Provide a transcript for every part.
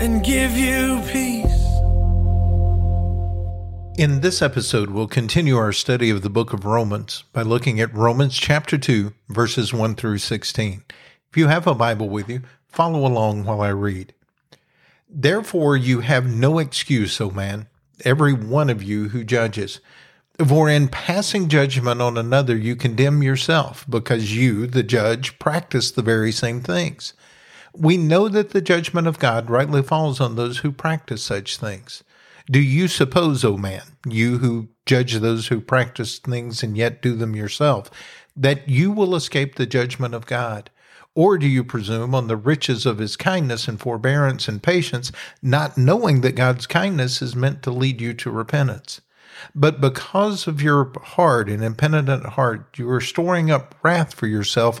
and give you peace. In this episode, we'll continue our study of the book of Romans by looking at Romans chapter 2, verses 1 through 16. If you have a Bible with you, follow along while I read. Therefore, you have no excuse, O man, every one of you who judges. For in passing judgment on another, you condemn yourself, because you, the judge, practice the very same things. We know that the judgment of God rightly falls on those who practice such things. Do you suppose, O man, you who judge those who practice things and yet do them yourself, that you will escape the judgment of God? Or do you presume on the riches of his kindness and forbearance and patience, not knowing that God's kindness is meant to lead you to repentance? But because of your hard and impenitent heart, you are storing up wrath for yourself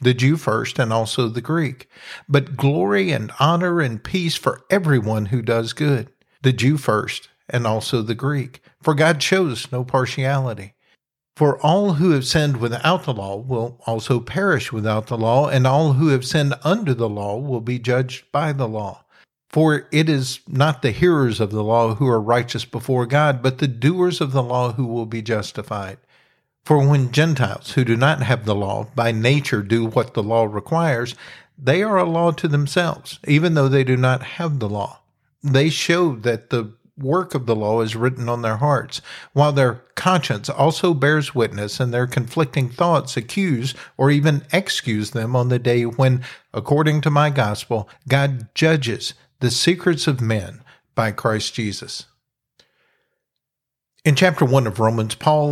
the Jew first and also the Greek, but glory and honor and peace for everyone who does good, the Jew first and also the Greek, for God shows no partiality. For all who have sinned without the law will also perish without the law, and all who have sinned under the law will be judged by the law. For it is not the hearers of the law who are righteous before God, but the doers of the law who will be justified. For when Gentiles who do not have the law by nature do what the law requires, they are a law to themselves, even though they do not have the law. They show that the work of the law is written on their hearts, while their conscience also bears witness and their conflicting thoughts accuse or even excuse them on the day when, according to my gospel, God judges the secrets of men by Christ Jesus. In chapter 1 of Romans, Paul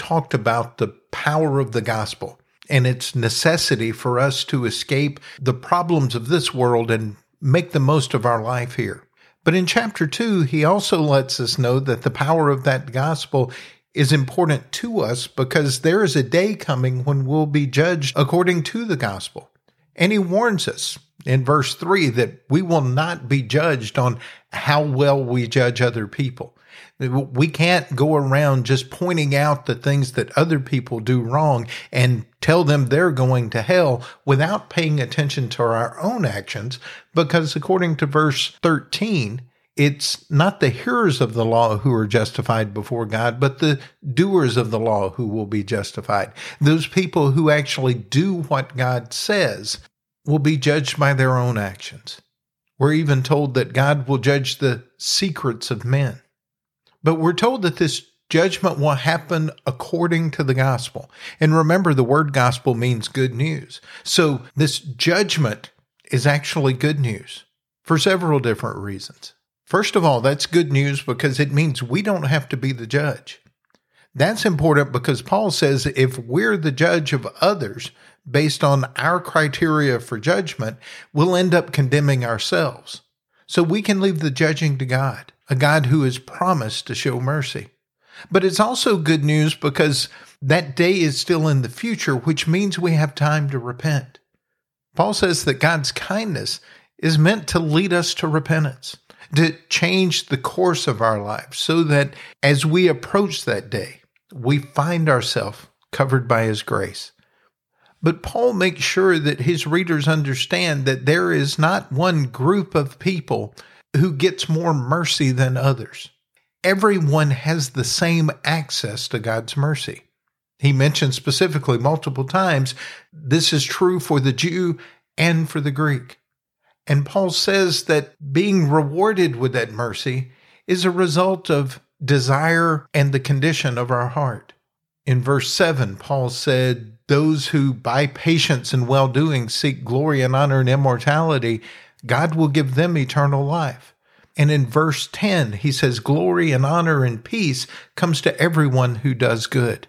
talked about the power of the gospel and its necessity for us to escape the problems of this world and make the most of our life here. But in chapter 2, he also lets us know that the power of that gospel is important to us because there is a day coming when we'll be judged according to the gospel. And he warns us in verse 3 that we will not be judged on how well we judge other people. We can't go around just pointing out the things that other people do wrong and tell them they're going to hell without paying attention to our own actions, because according to verse 13, it's not the hearers of the law who are justified before God, but the doers of the law who will be justified. Those people who actually do what God says will be judged by their own actions. We're even told that God will judge the secrets of men. But we're told that this judgment will happen according to the gospel. And remember, the word gospel means good news. So this judgment is actually good news for several different reasons. First of all, that's good news because it means we don't have to be the judge. That's important because Paul says if we're the judge of others based on our criteria for judgment, we'll end up condemning ourselves. So we can leave the judging to God, a God who has promised to show mercy. But it's also good news because that day is still in the future, which means we have time to repent. Paul says that God's kindness is meant to lead us to repentance, to change the course of our lives so that as we approach that day, we find ourselves covered by his grace. But Paul makes sure that his readers understand that there is not one group of people who gets more mercy than others. Everyone has the same access to God's mercy. He mentions specifically multiple times this is true for the Jew and for the Greek. And Paul says that being rewarded with that mercy is a result of desire and the condition of our heart. In verse 7, Paul said, Those who by patience and well doing seek glory and honor and immortality, God will give them eternal life. And in verse 10, he says, Glory and honor and peace comes to everyone who does good.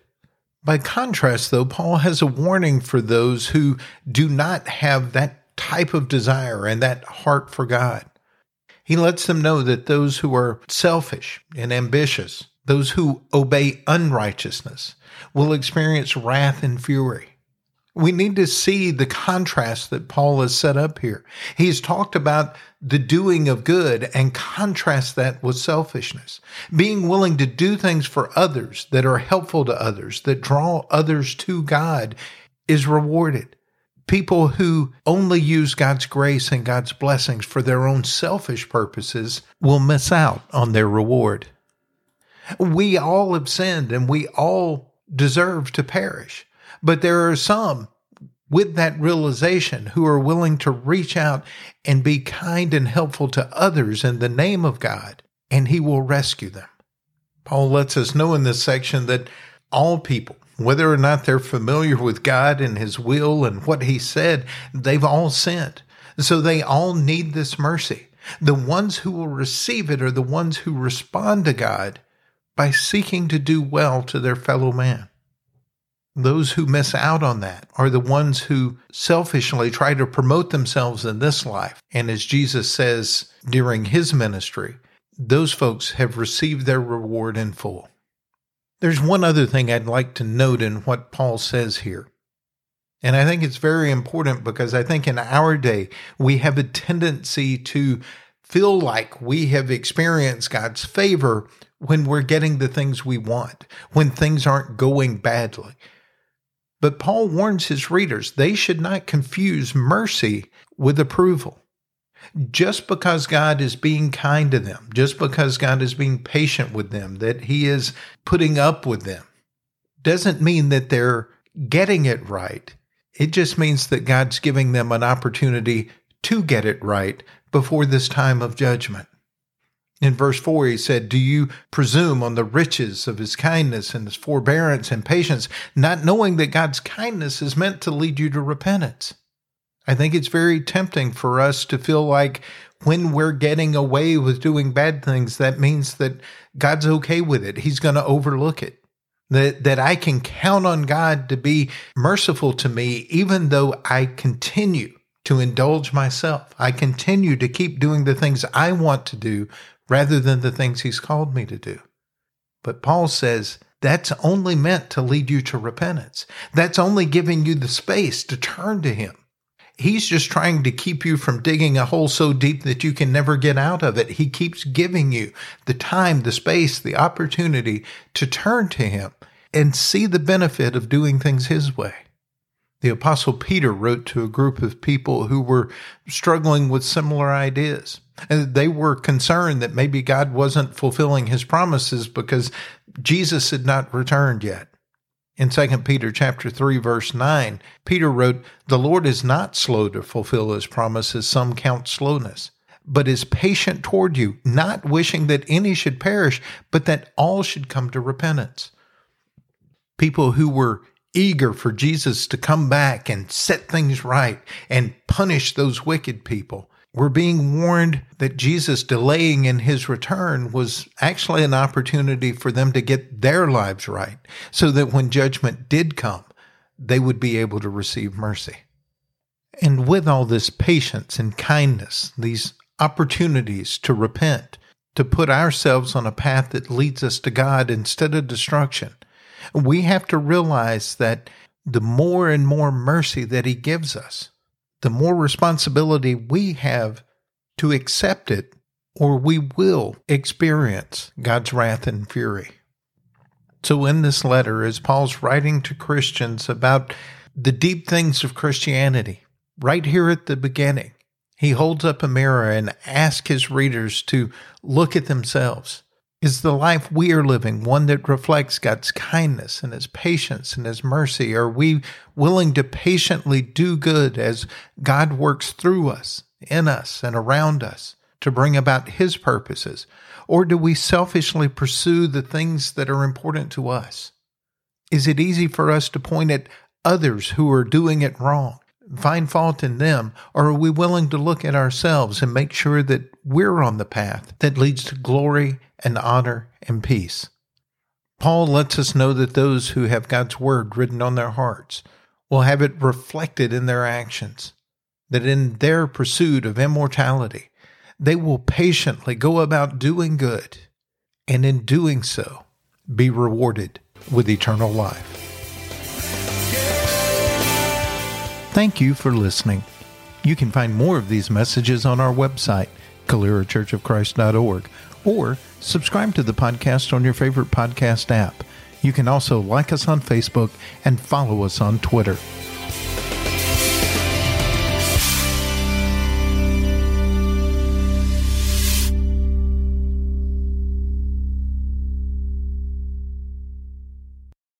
By contrast, though, Paul has a warning for those who do not have that type of desire and that heart for God. He lets them know that those who are selfish and ambitious, those who obey unrighteousness, will experience wrath and fury. We need to see the contrast that Paul has set up here. He's talked about the doing of good and contrast that with selfishness. Being willing to do things for others that are helpful to others, that draw others to God, is rewarded. People who only use God's grace and God's blessings for their own selfish purposes will miss out on their reward. We all have sinned and we all deserve to perish. But there are some with that realization who are willing to reach out and be kind and helpful to others in the name of God, and He will rescue them. Paul lets us know in this section that all people, whether or not they're familiar with God and His will and what He said, they've all sinned. So they all need this mercy. The ones who will receive it are the ones who respond to God by seeking to do well to their fellow man. Those who miss out on that are the ones who selfishly try to promote themselves in this life. And as Jesus says during his ministry, those folks have received their reward in full. There's one other thing I'd like to note in what Paul says here. And I think it's very important because I think in our day, we have a tendency to feel like we have experienced God's favor when we're getting the things we want, when things aren't going badly. But Paul warns his readers they should not confuse mercy with approval. Just because God is being kind to them, just because God is being patient with them, that he is putting up with them, doesn't mean that they're getting it right. It just means that God's giving them an opportunity to get it right before this time of judgment. In verse 4, he said, Do you presume on the riches of his kindness and his forbearance and patience, not knowing that God's kindness is meant to lead you to repentance? I think it's very tempting for us to feel like when we're getting away with doing bad things, that means that God's okay with it. He's going to overlook it. That, that I can count on God to be merciful to me, even though I continue to indulge myself. I continue to keep doing the things I want to do rather than the things he's called me to do. But Paul says that's only meant to lead you to repentance. That's only giving you the space to turn to him. He's just trying to keep you from digging a hole so deep that you can never get out of it. He keeps giving you the time, the space, the opportunity to turn to him and see the benefit of doing things his way. The Apostle Peter wrote to a group of people who were struggling with similar ideas. And they were concerned that maybe God wasn't fulfilling his promises because Jesus had not returned yet. In 2 Peter chapter 3 verse 9, Peter wrote, "The Lord is not slow to fulfill his promises, some count slowness, but is patient toward you, not wishing that any should perish, but that all should come to repentance." People who were eager for Jesus to come back and set things right and punish those wicked people. We're being warned that Jesus delaying in his return was actually an opportunity for them to get their lives right so that when judgment did come, they would be able to receive mercy. And with all this patience and kindness, these opportunities to repent, to put ourselves on a path that leads us to God instead of destruction, we have to realize that the more and more mercy that He gives us, the more responsibility we have to accept it, or we will experience God's wrath and fury. So, in this letter, as Paul's writing to Christians about the deep things of Christianity, right here at the beginning, he holds up a mirror and asks his readers to look at themselves is the life we are living one that reflects God's kindness and His patience and His mercy? Are we willing to patiently do good as God works through us, in us, and around us to bring about His purposes? Or do we selfishly pursue the things that are important to us? Is it easy for us to point at others who are doing it wrong, find fault in them, or are we willing to look at ourselves and make sure that we're on the path that leads to glory and honor and peace? Paul lets us know that those who have God's word written on their hearts will have it reflected in their actions, that in their pursuit of immortality, they will patiently go about doing good, and in doing so, be rewarded with eternal life. Thank you for listening. You can find more of these messages on our website, CaleraChurchOfChrist.org, or subscribe to the podcast on your favorite podcast app. You can also like us on Facebook and follow us on Twitter.